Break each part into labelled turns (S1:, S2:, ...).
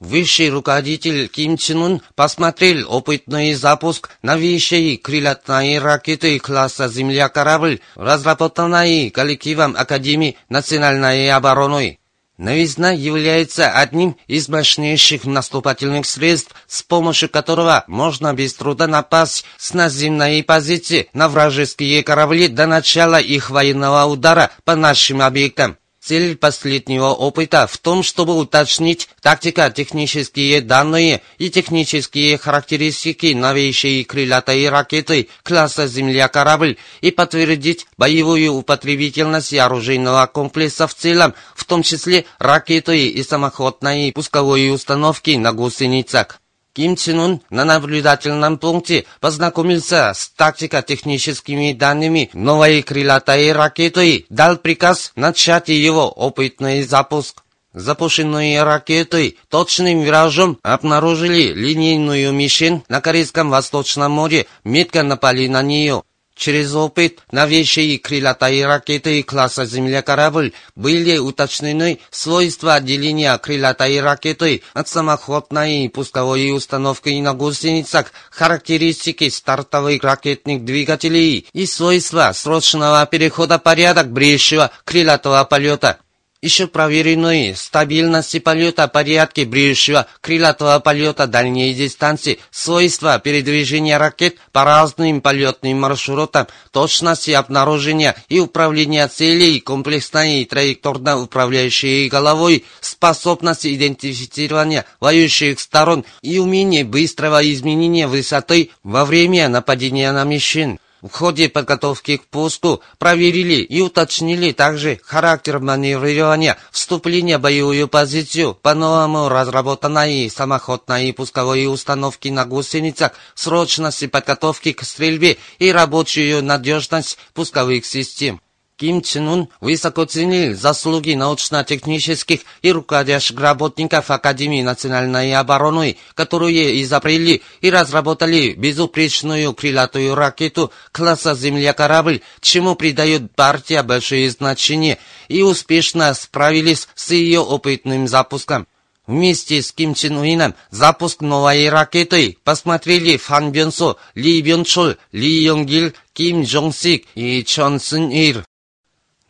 S1: Высший руководитель Ким Чен Ун посмотрел опытный запуск новейшей крылатой ракеты класса «Земля-корабль», разработанной коллективом Академии национальной обороны. Новизна является одним из мощнейших наступательных средств, с помощью которого можно без труда напасть с наземной позиции на вражеские корабли до начала их военного удара по нашим объектам. Цель последнего опыта в том, чтобы уточнить тактико-технические данные и технические характеристики новейшей крылатой ракеты класса «Земля-корабль» и подтвердить боевую употребительность оружейного комплекса в целом, в том числе ракеты и самоходной пусковой установки на гусеницах. Ким Чен Ун на наблюдательном пункте познакомился с тактико-техническими данными новой крылатой ракеты, дал приказ начать его опытный запуск. Запущенные ракеты точным виражом обнаружили линейную мишень на Корейском Восточном море, метко напали на нее. Через опыт новейшей крылатой ракеты класса «Земля-корабль» были уточнены свойства отделения крылатой ракеты от самоходной пусковой установки на гусеницах, характеристики стартовых ракетных двигателей и свойства срочного перехода порядок брешего крылатого полета. Еще проверенные стабильности полета, порядки брешего, крылатого полета дальней дистанции, свойства передвижения ракет по разным полетным маршрутам, точности обнаружения и управления целей, комплексной и траекторно-управляющей головой, способность идентифицирования воюющих сторон и умение быстрого изменения высоты во время нападения на мишень. В ходе подготовки к пуску проверили и уточнили также характер маневрирования, вступления в боевую позицию, по-новому разработанной самоходной пусковой установки на гусеницах, срочность подготовки к стрельбе и рабочую надежность пусковых систем. Ким Чен Ун высоко ценил заслуги научно-технических и руководящих работников Академии национальной обороны, которые изобрели и разработали безупречную крылатую ракету класса «Земля-корабль», чему придает партия большое значение, и успешно справились с ее опытным запуском. Вместе с Ким Чен Уином запуск новой ракеты посмотрели Фан Бёнсо, Ли Бёнчол, Ли Йонгил, Ким Джонг Сик и Чон Сын Ир.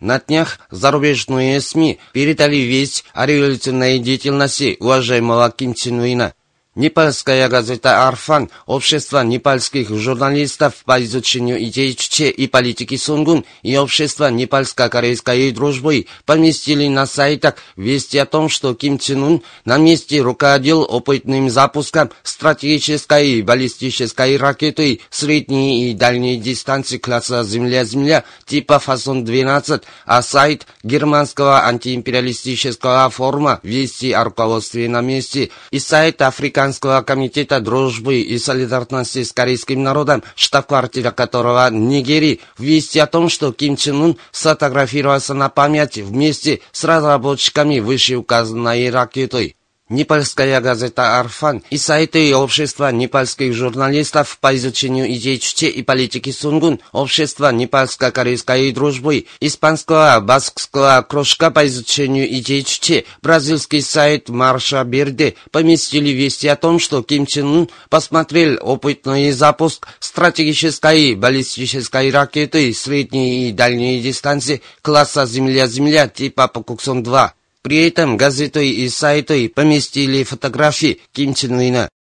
S1: На днях зарубежные СМИ передали весть о революционной деятельности уважаемого Ким Чен Уина. Непальская газета «Арфан», Общество непальских журналистов по изучению идей Чуче и политики Сунгун и Общество непальско-корейской дружбы поместили на сайтах вести о том, что Ким Чен Ун на месте руководил опытным запуском стратегической баллистической ракеты средней и дальней дистанции класса «Земля-Земля» типа «Фасон-12», а сайт германского антиимпериалистического форума «Вести о руководстве на месте» и сайт Африка Африканского комитета дружбы и солидарности с корейским народом, штаб-квартира которого Нигерии, вести о том, что Ким Чен Ун сфотографировался на память вместе с разработчиками вышеуказанной ракетой. Непальская газета «Арфан» и сайты Общества непальских журналистов по изучению идей Чуче и политики Сунгун, Общества непальско-корейской дружбы, Испанского баскского кружка по изучению идей Чуче, бразильский сайт Марша Берде поместили вести о том, что Ким Чен Ун посмотрел опытный запуск стратегической баллистической ракеты средней и дальней дистанции класса «Земля-Земля» типа Покуксон-2. При этом газеты и сайты поместили фотографии Ким Чен Ына.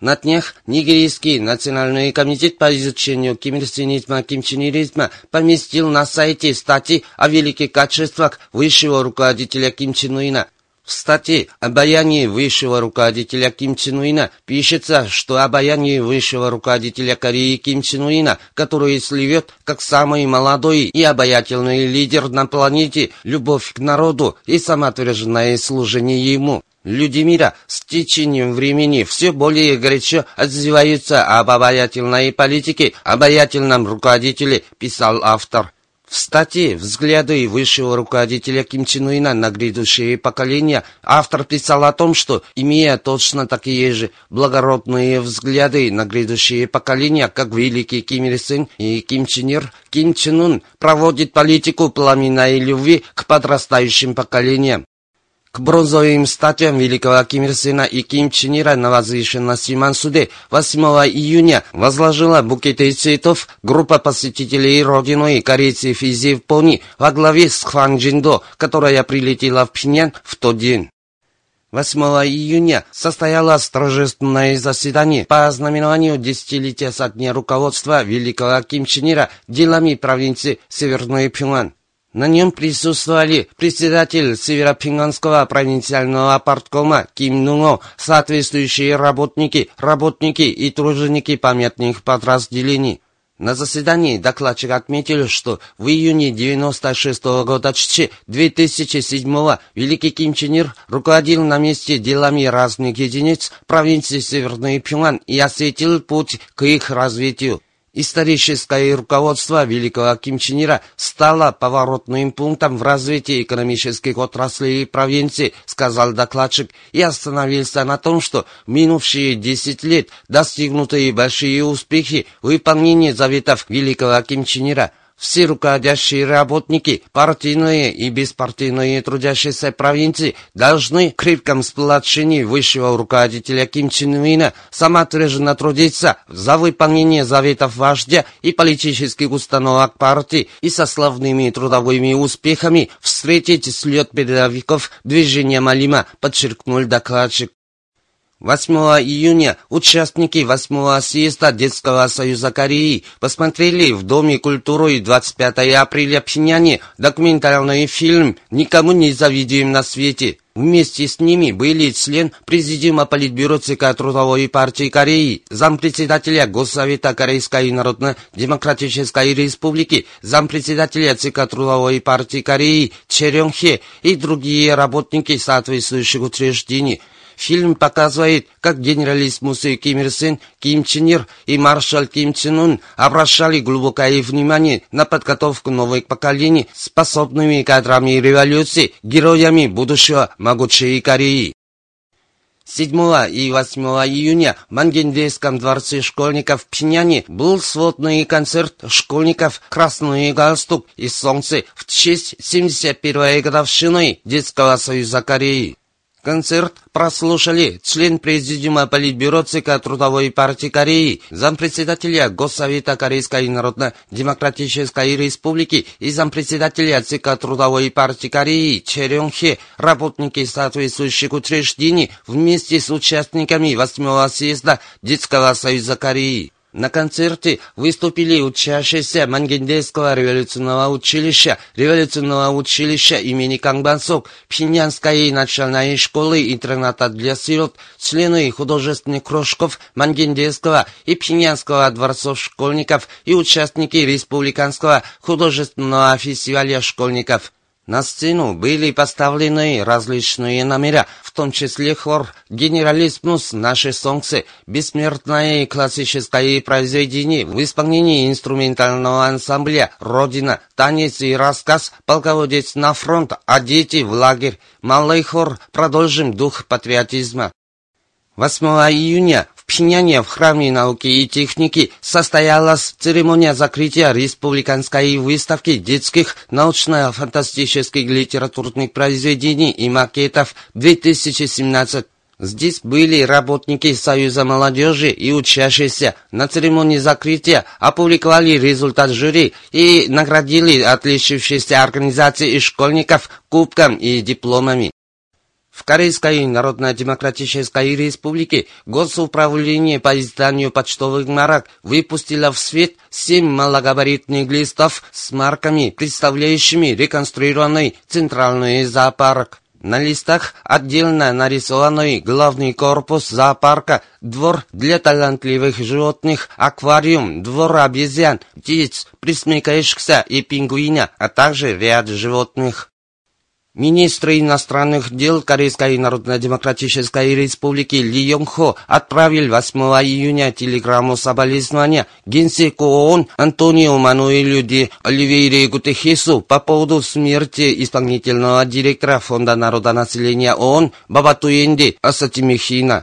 S1: На днях Нигерийский национальный комитет по изучению кимирсинизма кимченеризма поместил на сайте статьи о великих качествах высшего руководителя Ким Чен Ына. В статье «Обаяние высшего руководителя Ким Чен Уина» пишется, что обаяние высшего руководителя Кореи Ким Чен Уина, который сливет как самый молодой и обаятельный лидер на планете, любовь к народу и самоотверженное служение ему. Люди мира с течением времени все более горячо отзываются об обаятельной политике, обаятельном руководителе, писал автор. В статье «Взгляды высшего руководителя Ким Чен Ына на грядущее поколение» автор писал о том, что, имея точно такие же благородные взгляды на грядущее поколение, как великий Ким Ир Сен и Ким Чен Ир, Ким Чен Ун проводит политику пламенной любви к подрастающим поколениям. К бронзовым статуям великого Ким Ир Сена и Ким Чен Ира на возвышенности Мансуде 8 июня возложила букеты цветов группа посетителей родиной корейцев из Японии во главе с Хван Джиндо, которая прилетела в Пхеньян в тот день. 8 июня состоялось торжественное заседание по ознаменованию десятилетия со дня руководства великого Ким Чен Ира делами провинции Северной Пхеньян. На нем присутствовали председатель Северопинганского провинциального парткома Ким Нунго, соответствующие работники, работники и труженики памятных подразделений. На заседании докладчик отметил, что в июне 96 -го года 2007 Великий Ким Чен Ир руководил на месте делами разных единиц провинции Северный Пюнган и осветил путь к их развитию. Историческое руководство великого Ким Чен Ира стало поворотным пунктом в развитии экономических отраслей провинции, сказал докладчик, и остановился на том, что минувшие 10 лет достигнутые большие успехи в выполнении заветов великого Ким Чен Ира – все руководящие работники, партийные и беспартийные трудящиеся провинции должны в крепком сплочении высшего руководителя Ким Чен Ына самоотверженно трудиться за выполнение заветов вождя и политических установок партии и со славными трудовыми успехами встретить слет передовиков движения Малима, подчеркнул докладчик. 8 июня участники 8 съезда Детского союза Кореи посмотрели в Доме культуры 25 апреля Пхеньяне документальный фильм «Никому не завидуем на свете». Вместе с ними были член Президиума Политбюро ЦК Трудовой партии Кореи, зампредседателя Госсовета Корейской Народно-Демократической Республики, зампредседателя ЦК Трудовой партии Кореи Черён Хе и другие работники соответствующих учреждений – Фильм показывает, как генералиссимусы Ким Ир Сен, Ким Чен Ир и маршал Ким Чен Ун обращали глубокое внимание на подготовку новых поколений способными кадрами революции, героями будущего могучей Кореи. 7 и 8 июня в Мангендейском дворце школьников в Пхеньяне был сводный концерт школьников «Красный галстук» и «Солнце» в честь 71-й годовщины Детского союза Кореи. Концерт прослушали член Президиума Политбюро ЦК Трудовой партии Кореи, зампредседателя Госсовета Корейской Народно-Демократической Республики и зампредседателя ЦК Трудовой партии Кореи Черён работники соответствующих учреждений вместе с участниками 8 съезда Детского союза Кореи. На концерте выступили учащиеся Мангендейского революционного училища, революционного училища имени Кангбансок, Пхеньянской начальной школы интерната для сирот, члены художественных кружков Мангендейского и Пхеньянского дворцов школьников и участники республиканского художественного фестиваля школьников. На сцену были поставлены различные номера, в том числе хор «Генералисмус. Наши солнце», бессмертное классическое произведение в исполнении инструментального ансамбля «Родина», танец и рассказ «Полководец на фронт, а дети в лагерь». Малый хор «Продолжим дух патриотизма». 8 июня Пхеньяне в Храме науки и техники состоялась церемония закрытия республиканской выставки детских научно-фантастических литературных произведений и макетов 2017. Здесь были работники Союза молодежи и учащиеся. На церемонии закрытия опубликовали результат жюри и наградили отличившиеся организации и школьников кубком и дипломами. В Корейской Народно-Демократической Республике Госуправление по изданию почтовых марок выпустило в свет семь малогабаритных листов с марками, представляющими реконструированный центральный зоопарк. На листах отдельно нарисованный главный корпус зоопарка, двор для талантливых животных, аквариум, двор обезьян, птиц, присмыкающихся и пингвина, а также ряд животных. Министр иностранных дел Корейской Народно-Демократической Республики Ли Йонг Хо отправил 8 июня телеграмму соболезнования генсеку ООН Антонио Мануэлю де Оливейре Гутехесу по поводу смерти исполнительного директора Фонда народонаселения ООН Бабатуенди Асатимихина.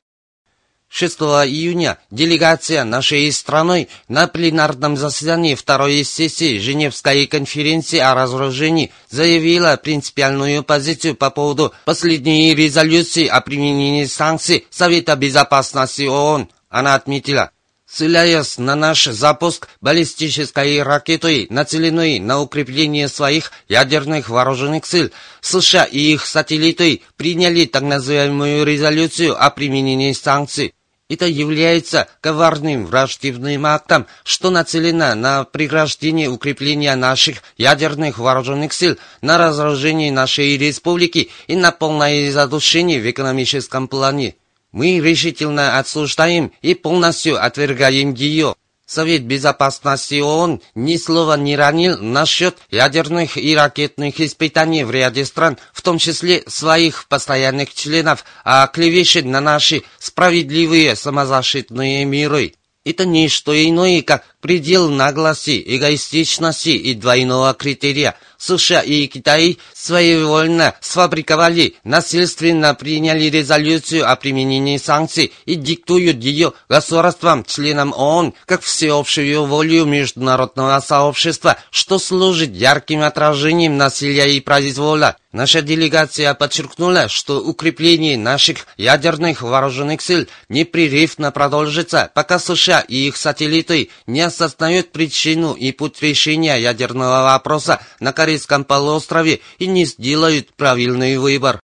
S1: 6 июня делегация нашей страной на пленарном заседании второй сессии Женевской конференции о разоружении заявила принципиальную позицию по поводу последней резолюции о применении санкций Совета Безопасности ООН. Она отметила, ссылаясь на наш запуск баллистической ракетой, нацеленной на укрепление своих ядерных вооруженных сил, США и их сателлиты приняли так называемую резолюцию о применении санкций. Это является коварным враждебным актом, что нацелено на преграждение укрепления наших ядерных вооруженных сил, на разоружение нашей республики и на полное задушение в экономическом плане. Мы решительно осуждаем и полностью отвергаем ее. Совет Безопасности ООН ни слова не ранил насчет ядерных и ракетных испытаний в ряде стран, в том числе своих постоянных членов, а клевещет на наши справедливые самозащитные миры. Это не что иное, как предел наглости, эгоистичности и двойного критерия. США и Китай своевольно сфабриковали, насильственно приняли резолюцию о применении санкций и диктуют ее государствам, членам ООН, как всеобщую волю международного сообщества, что служит ярким отражением насилия и произвола. Наша делегация подчеркнула, что укрепление наших ядерных вооруженных сил непрерывно продолжится, пока США и их сателлиты не осознают причину и путь решения ядерного вопроса на Корейском полуострове и не сделают правильный выбор.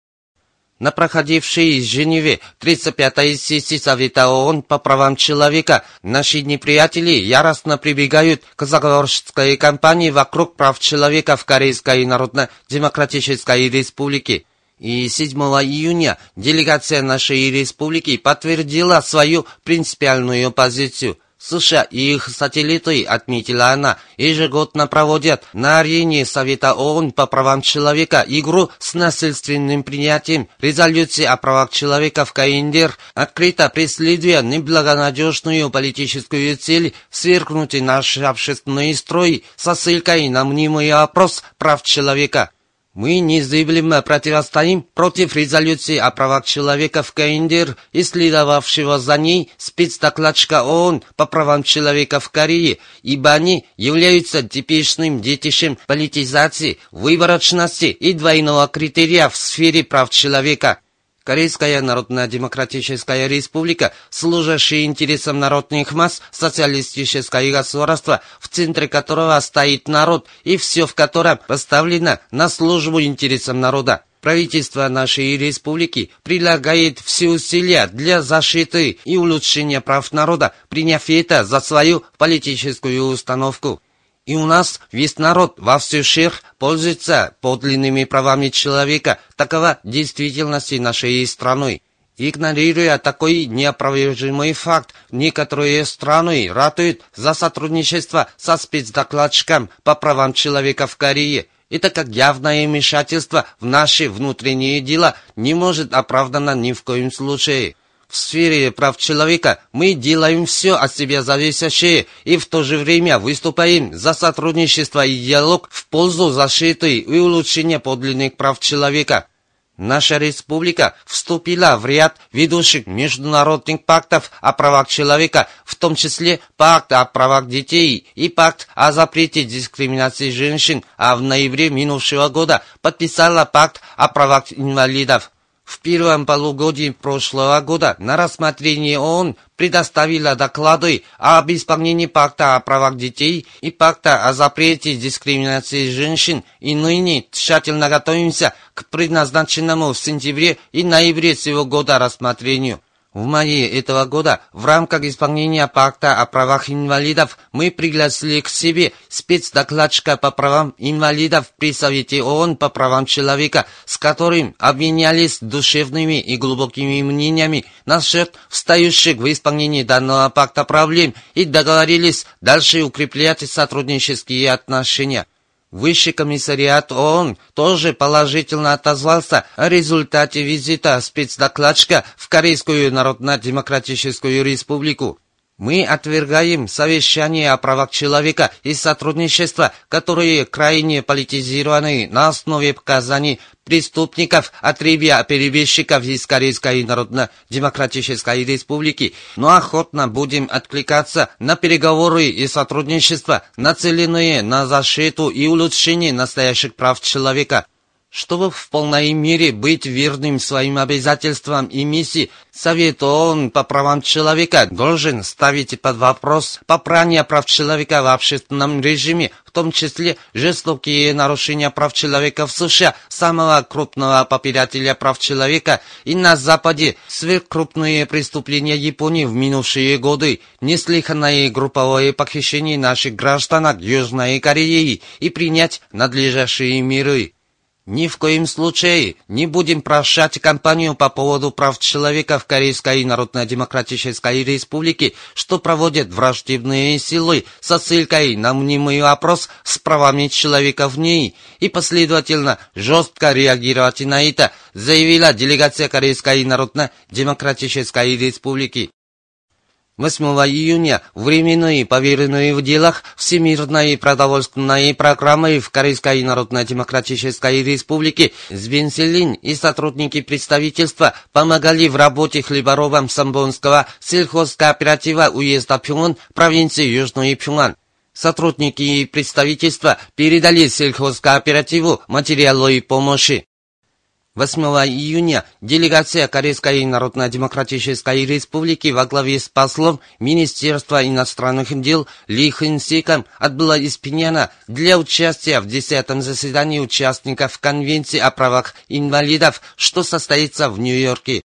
S1: На проходившей в Женеве 35-й сессии Совета ООН по правам человека наши неприятели яростно прибегают к заговорческой кампании вокруг прав человека в Корейской Народно-Демократической Республике. И 7 июня делегация нашей республики подтвердила свою принципиальную позицию – США и их сателлиты, отметила она, ежегодно проводят на арене Совета ООН по правам человека игру с насильственным принятием резолюции о правах человека в КНДР, открыто преследуя неблагонадежную политическую цель свергнуть наш общественный строй со ссылкой на мнимый опрос прав человека. Мы незыблемо противостоим против резолюции о правах человека в КНДР и следовавшего за ней спецдокладчика ООН по правам человека в Корее, ибо они являются типичным детищем политизации, выборочности и двойного критерия в сфере прав человека. Корейская Народно-Демократическая Республика, служащая интересам народных масс, социалистическое государство, в центре которого стоит народ и все в котором поставлено на службу интересам народа. Правительство нашей республики прилагает все усилия для защиты и улучшения прав народа, приняв это за свою политическую установку. И у нас весь народ во всю шир пользуется подлинными правами человека. Такова действительность нашей страны. Игнорируя такой неопровержимый факт, некоторые страны ратуют за сотрудничество со спецдокладчиком по правам человека в Корее. Это как явное вмешательство в наши внутренние дела не может оправдано ни в коем случае. В сфере прав человека мы делаем все от себя зависящее и в то же время выступаем за сотрудничество и диалог в пользу защиты и улучшения подлинных прав человека. Наша республика вступила в ряд ведущих международных пактов о правах человека, в том числе пакт о правах детей и пакт о запрете дискриминации женщин, а в ноябре минувшего года подписала пакт о правах инвалидов. В первом полугодии прошлого года на рассмотрение ООН предоставила доклады об исполнении пакта о правах детей и пакта о запрете дискриминации женщин и ныне тщательно готовимся к предназначенному в сентябре и ноябре сего года рассмотрению. В мае этого года в рамках исполнения пакта о правах инвалидов мы пригласили к себе спецдокладчика по правам инвалидов при Совете ООН по правам человека, с которым обменялись душевными и глубокими мнениями насчет встающих в исполнении данного пакта проблем и договорились дальше укреплять сотруднические отношения. Высший комиссариат ООН тоже положительно отозвался о результате визита спецдокладчика в Корейскую Народно-Демократическую Республику. Мы отвергаем совещание о правах человека и сотрудничества, которые крайне политизированы на основе показаний преступников, отребья перебежчиков из Корейской Народно-Демократической Республики, но охотно будем откликаться на переговоры и сотрудничество, нацеленные на защиту и улучшение настоящих прав человека. Чтобы в полной мере быть верным своим обязательствам и миссии, Совет ООН по правам человека должен ставить под вопрос попрание прав человека в общественном режиме, в том числе жестокие нарушения прав человека в США, самого крупного попирателя прав человека, и на Западе сверхкрупные преступления Японии в минувшие годы, неслыханное групповое похищение наших гражданок Южной Кореи и принять надлежащие меры. Ни в коем случае не будем прощать кампанию по поводу прав человека в Корейской Народно-Демократической Республике, что проводят враждебные силы со ссылкой на мнимый опрос с правами человека в ней, и последовательно жестко реагировать на это, заявила делегация Корейской Народно-Демократической Республики. 8 июня временной поверенной в делах Всемирной продовольственной программы в Корейской Народно-Демократической Республике Сбенселин и сотрудники представительства помогали в работе хлеборобам Самбонского сельхозкооператива уезда Пюнгон провинции Южный Пюнган. Сотрудники представительства передали сельхозкооперативу материалы помощи. 8 июня делегация Корейской Народно-Демократической Республики во главе с послом Министерства иностранных дел Ли Хэн Сиком отбыла из Пиняна для участия в 10-м заседании участников Конвенции о правах инвалидов, что состоится в Нью-Йорке.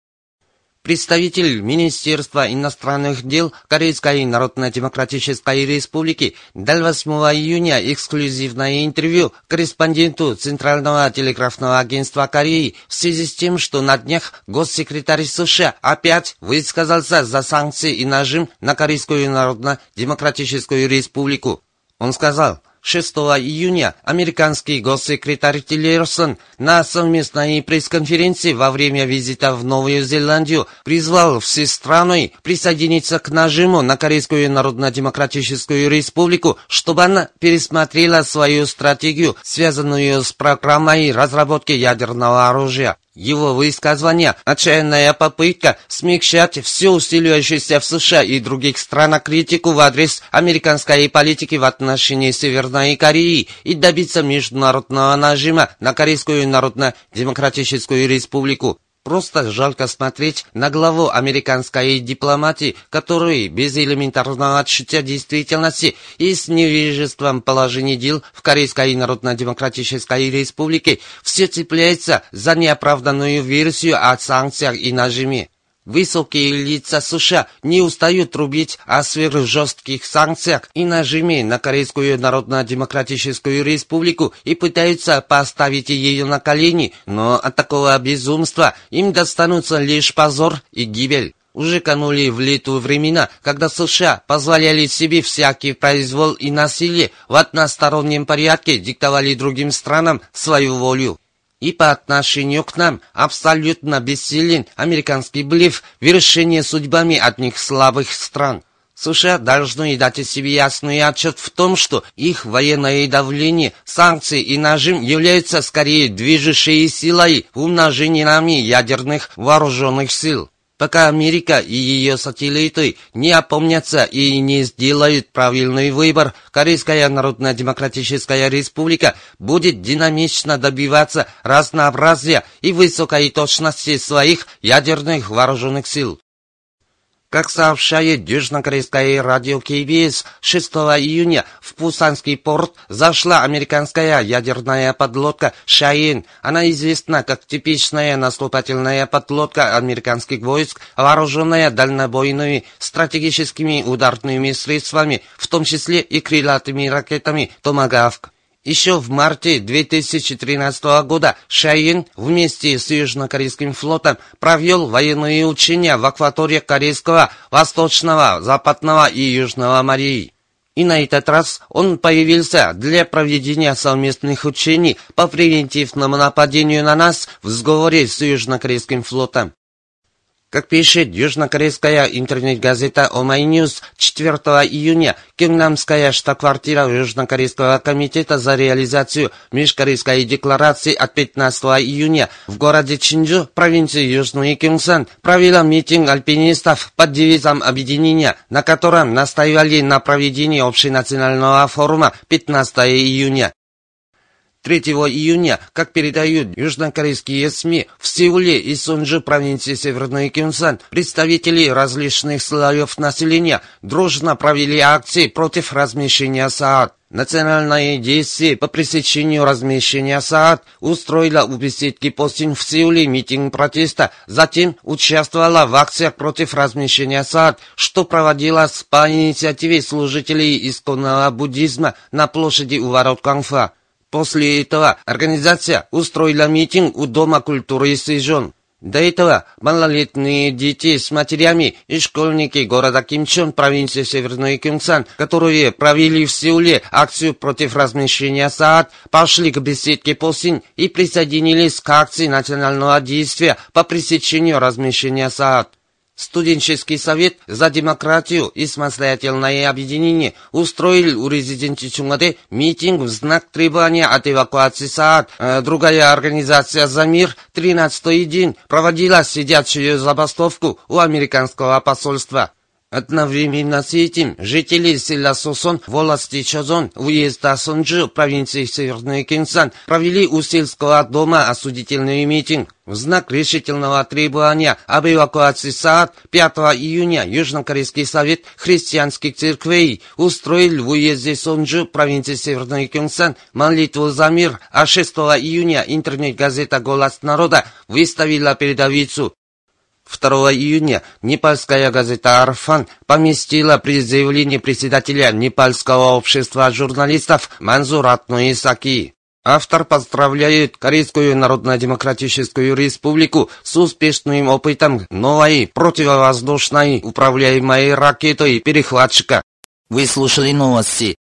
S1: Представитель Министерства иностранных дел Корейской Народно-Демократической Республики дал 8 июня эксклюзивное интервью корреспонденту Центрального телеграфного агентства Кореи в связи с тем, что на днях госсекретарь США опять высказался за санкции и нажим на Корейскую Народно-Демократическую Республику. Он сказал, 6 июня американский госсекретарь Тиллерсон на совместной пресс-конференции во время визита в Новую Зеландию призвал все страны присоединиться к нажиму на Корейскую Народно-Демократическую Республику, чтобы она пересмотрела свою стратегию, связанную с программой разработки ядерного оружия. Его высказывание – отчаянная попытка смягчать все усиливающуюся в США и других странах критику в адрес американской политики в отношении Северной Кореи и добиться международного нажима на Корейскую Народно-Демократическую Республику. Просто жалко смотреть на главу американской дипломатии, который без элементарного чутья действительности и с невежеством положения дел в Корейской Народно-Демократической Республике все цепляется за неоправданную версию о санкциях и нажиме. Высокие лица США не устают трубить о сверхжестких санкциях и нажиме на Корейскую Народно-Демократическую Республику и пытаются поставить ее на колени, но от такого безумства им достанутся лишь позор и гибель. Уже канули в лету времена, когда США позволяли себе всякий произвол и насилие в одностороннем порядке диктовали другим странам свою волю. И по отношению к нам абсолютно бессилен американский блеф вершения судьбами одних слабых стран. США должны дать себе ясный отчет в том, что их военное давление, санкции и нажим являются скорее движущей силой в умножении нами ядерных вооруженных сил пока Америка и ее сателлиты не опомнятся и не сделают правильный выбор, Корейская Народно-Демократическая Республика будет динамично добиваться разнообразия и высокой точности своих ядерных вооруженных сил. Как сообщает южнокорейское радио КБС, 6 июня в Пусанский порт зашла американская ядерная подлодка «Шаин». Она известна как типичная наступательная подлодка американских войск, вооруженная дальнобойными стратегическими ударными средствами, в том числе и крылатыми ракетами «Томагавк». Еще в марте 2013 года Шаин вместе с Южнокорейским флотом провел военные учения в акватории Корейского, Восточного, Западного и Южного морей. И на этот раз он появился для проведения совместных учений по превентивному нападению на нас в сговоре с Южнокорейским флотом. Как пишет южнокорейская интернет-газета Omai News 4 июня, Кюнгнамская штаб-квартира Южнокорейского комитета за реализацию Межкорейской декларации от 15 июня в городе Чинджу, провинции Южный Кюнгсан, провела митинг альпинистов под девизом объединения, на котором настаивали на проведении общенационального форума 15 июня. 3 июня, как передают южнокорейские СМИ, в Сеуле и Сунжи провинции Северный Кюнсан представители различных слоев населения дружно провели акции против размещения СААД. Национальное действие по пресечению размещения СААД устроила у беседки Постин в Сеуле митинг протеста, затем участвовала в акциях против размещения СААД, что проводилось по инициативе служителей исконного буддизма на площади у ворот Канфа. После этого организация устроила митинг у Дома культуры Сижон. До этого малолетние дети с матерями и школьники города Кимчон, провинции Северный Кюнгсан, которые провели в Сеуле акцию против размещения СААД, пошли к беседке Посин и присоединились к акции национального действия по пресечению размещения СААД. Студенческий совет за демократию и самостоятельное объединение устроил у резиденции Чунгаде митинг в знак требования от эвакуации СААД. Э, другая организация «За мир» 13 день проводила сидячую забастовку у американского посольства. Одновременно с этим жители села Сосон, волости Чозон, уезда Сонджи, провинции Северный Кенсан, провели у сельского дома осудительный митинг. В знак решительного требования об эвакуации СААД 5 июня Южнокорейский совет христианских церквей устроил в уезде Сонджи, провинции Северный Кенсан, молитву за мир, а 6 июня интернет-газета «Голос народа» выставила передовицу 2 июня непальская газета «Арфан» поместила при заявлении председателя Непальского общества журналистов Манзуратну Исаки. Автор поздравляет Корейскую Народно-Демократическую Республику с успешным опытом новой противовоздушной управляемой ракетой перехватчика.
S2: Вы слушали новости.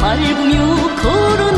S3: 밟으며 걸었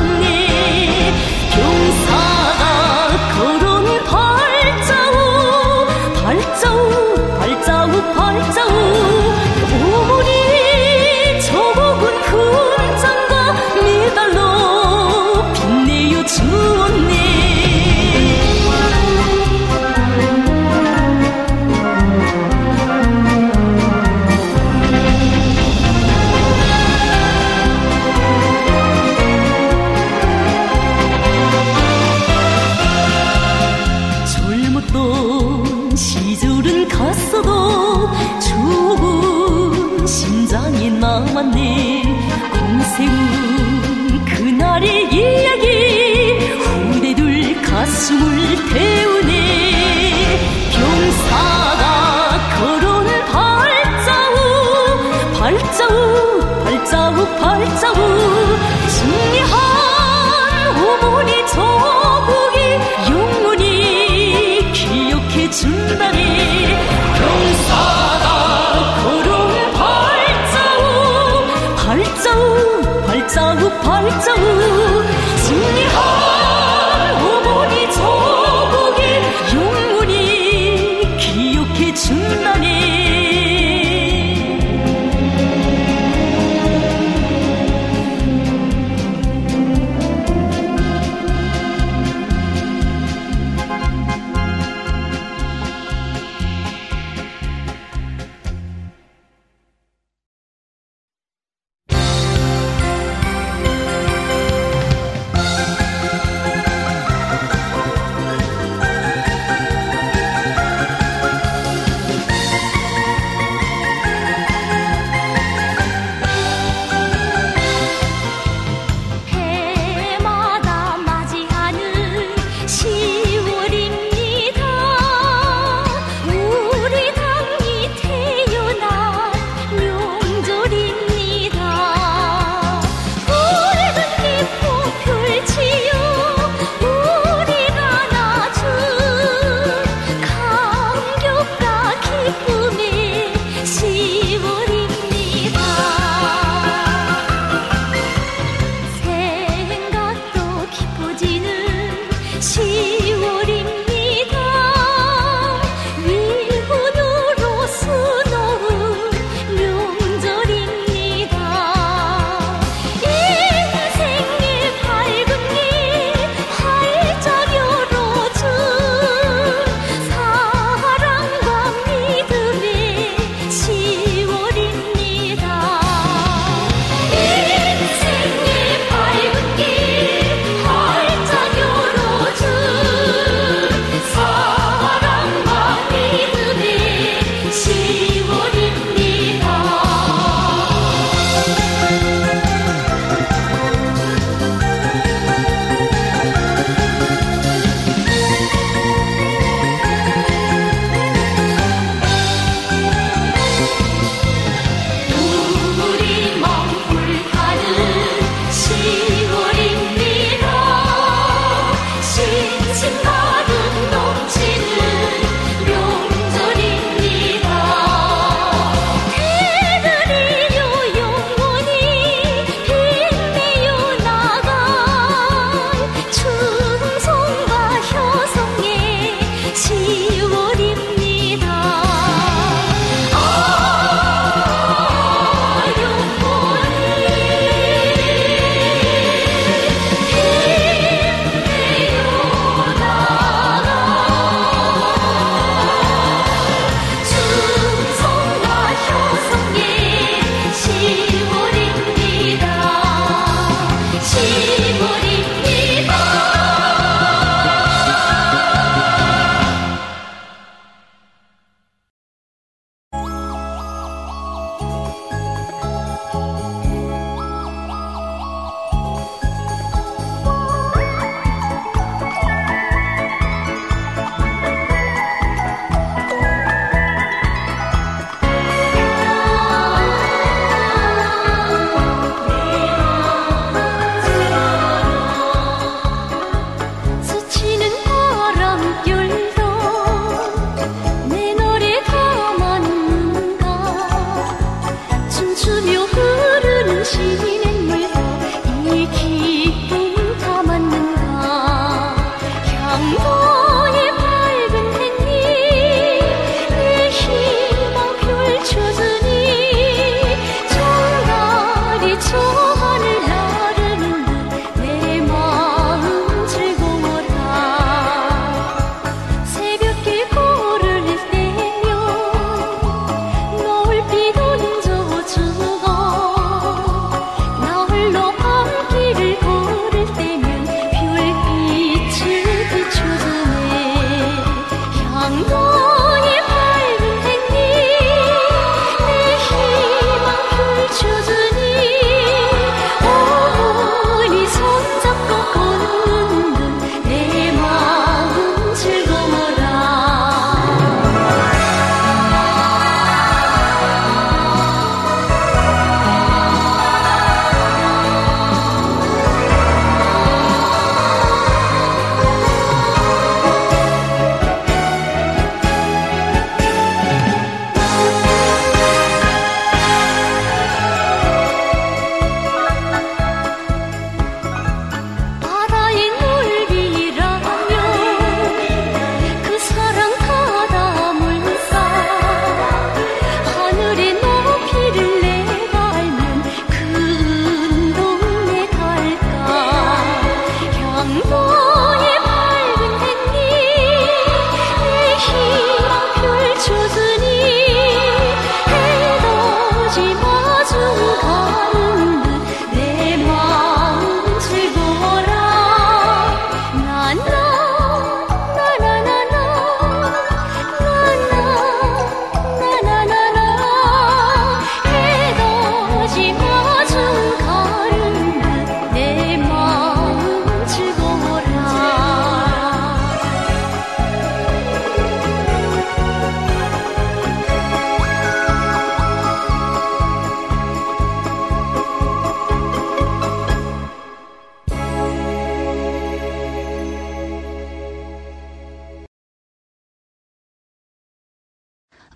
S3: 海中。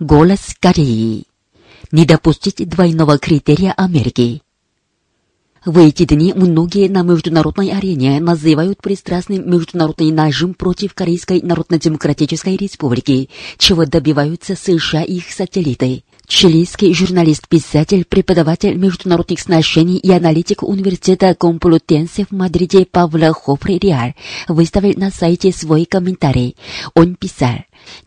S4: Голос Кореи. Не допустить двойного критерия Америки. В эти дни многие на международной арене называют пристрастным международный нажим против Корейской Народно-Демократической Республики, чего добиваются США и их сателлиты. Чилийский журналист-писатель, преподаватель международных сношений и аналитик университета Комплутенсе в Мадриде Павла Хофре Реаль выставил на сайте свой комментарий. Он писал,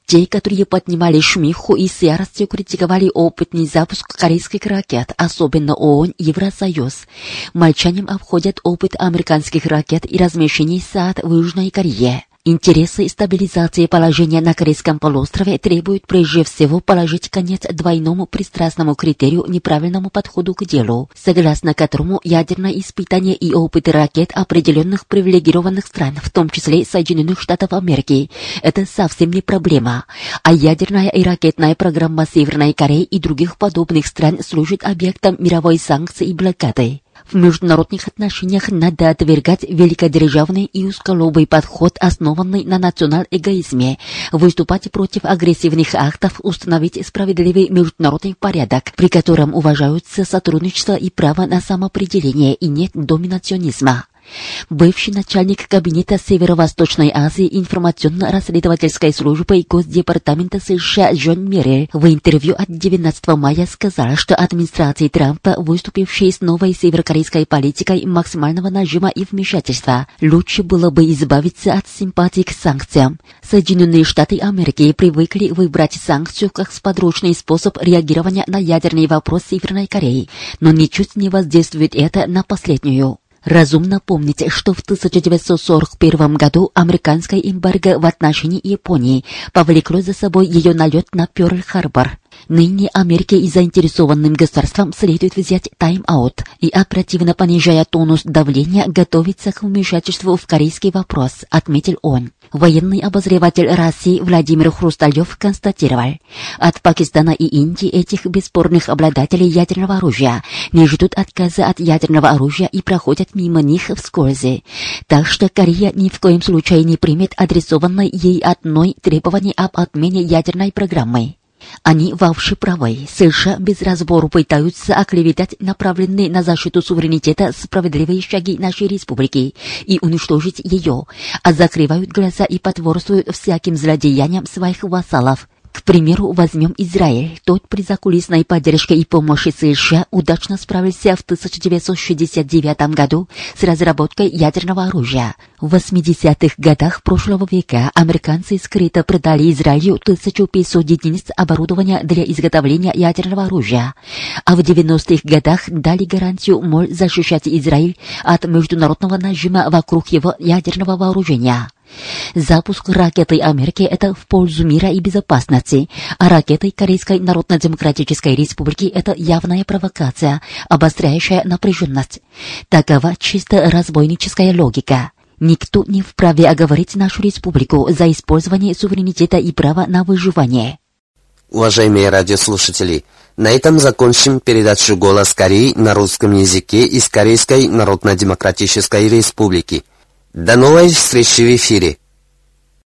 S4: те, которые поднимали шумиху и с яростью критиковали опытный запуск корейских ракет, особенно ООН и Евросоюз, молчанием обходят опыт американских ракет и размещений САД в Южной Корее. Интересы стабилизации положения на Корейском полуострове требуют прежде всего положить конец двойному пристрастному критерию неправильному подходу к делу, согласно которому ядерное испытание и опыты ракет определенных привилегированных стран, в том числе Соединенных Штатов Америки, это совсем не проблема, а ядерная и ракетная программа Северной Кореи и других подобных стран служит объектом мировой санкции и блокады. В международных отношениях надо отвергать великодержавный и узколобый подход, основанный на национал-эгоизме, выступать против агрессивных актов, установить справедливый международный порядок, при котором уважаются сотрудничество и право на самоопределение и нет доминационизма. Бывший начальник кабинета Северо-Восточной Азии информационно-расследовательской службы и Госдепартамента США Джон Меррель в интервью от 19 мая сказал, что администрации Трампа, выступившей с новой северокорейской политикой максимального нажима и вмешательства, лучше было бы избавиться от симпатий к санкциям. Соединенные Штаты Америки привыкли выбрать санкцию как сподручный способ реагирования на ядерный вопрос Северной Кореи, но ничуть не воздействует это на последнюю. Разумно помнить, что в 1941 году американское эмбарго в отношении Японии повлекло за собой ее налет на Пёрл-Харбор. Ныне Америке и заинтересованным государствам следует взять тайм-аут и, оперативно понижая тонус давления, готовиться к вмешательству в корейский вопрос, отметил он. Военный обозреватель России Владимир Хрусталев констатировал, от Пакистана и Индии этих бесспорных обладателей ядерного оружия не ждут отказа от ядерного оружия и проходят мимо них вскользь. Так что Корея ни в коем случае не примет адресованной ей одной требование об отмене ядерной программы. Они вообще правы. США без разбору пытаются оклеветать направленные на защиту суверенитета справедливые шаги нашей республики и уничтожить ее, а закрывают глаза и потворствуют всяким злодеяниям своих вассалов. К примеру, возьмем Израиль. Тот при закулисной поддержке и помощи США удачно справился в 1969 году с разработкой ядерного оружия. В 80-х годах прошлого века американцы скрыто продали Израилю 1500 единиц оборудования для изготовления ядерного оружия, а в 90-х годах дали гарантию, мол, защищать Израиль от международного нажима вокруг его ядерного вооружения. Запуск ракеты Америки – это в пользу мира и безопасности, а ракеты Корейской Народно-Демократической Республики – это явная провокация, обостряющая напряженность. Такова чисто разбойническая логика. Никто не вправе оговорить нашу республику за использование суверенитета и права на выживание.
S1: Уважаемые радиослушатели, на этом закончим передачу «Голос Кореи» на русском языке из Корейской Народно-Демократической Республики. До новой встречи в эфире.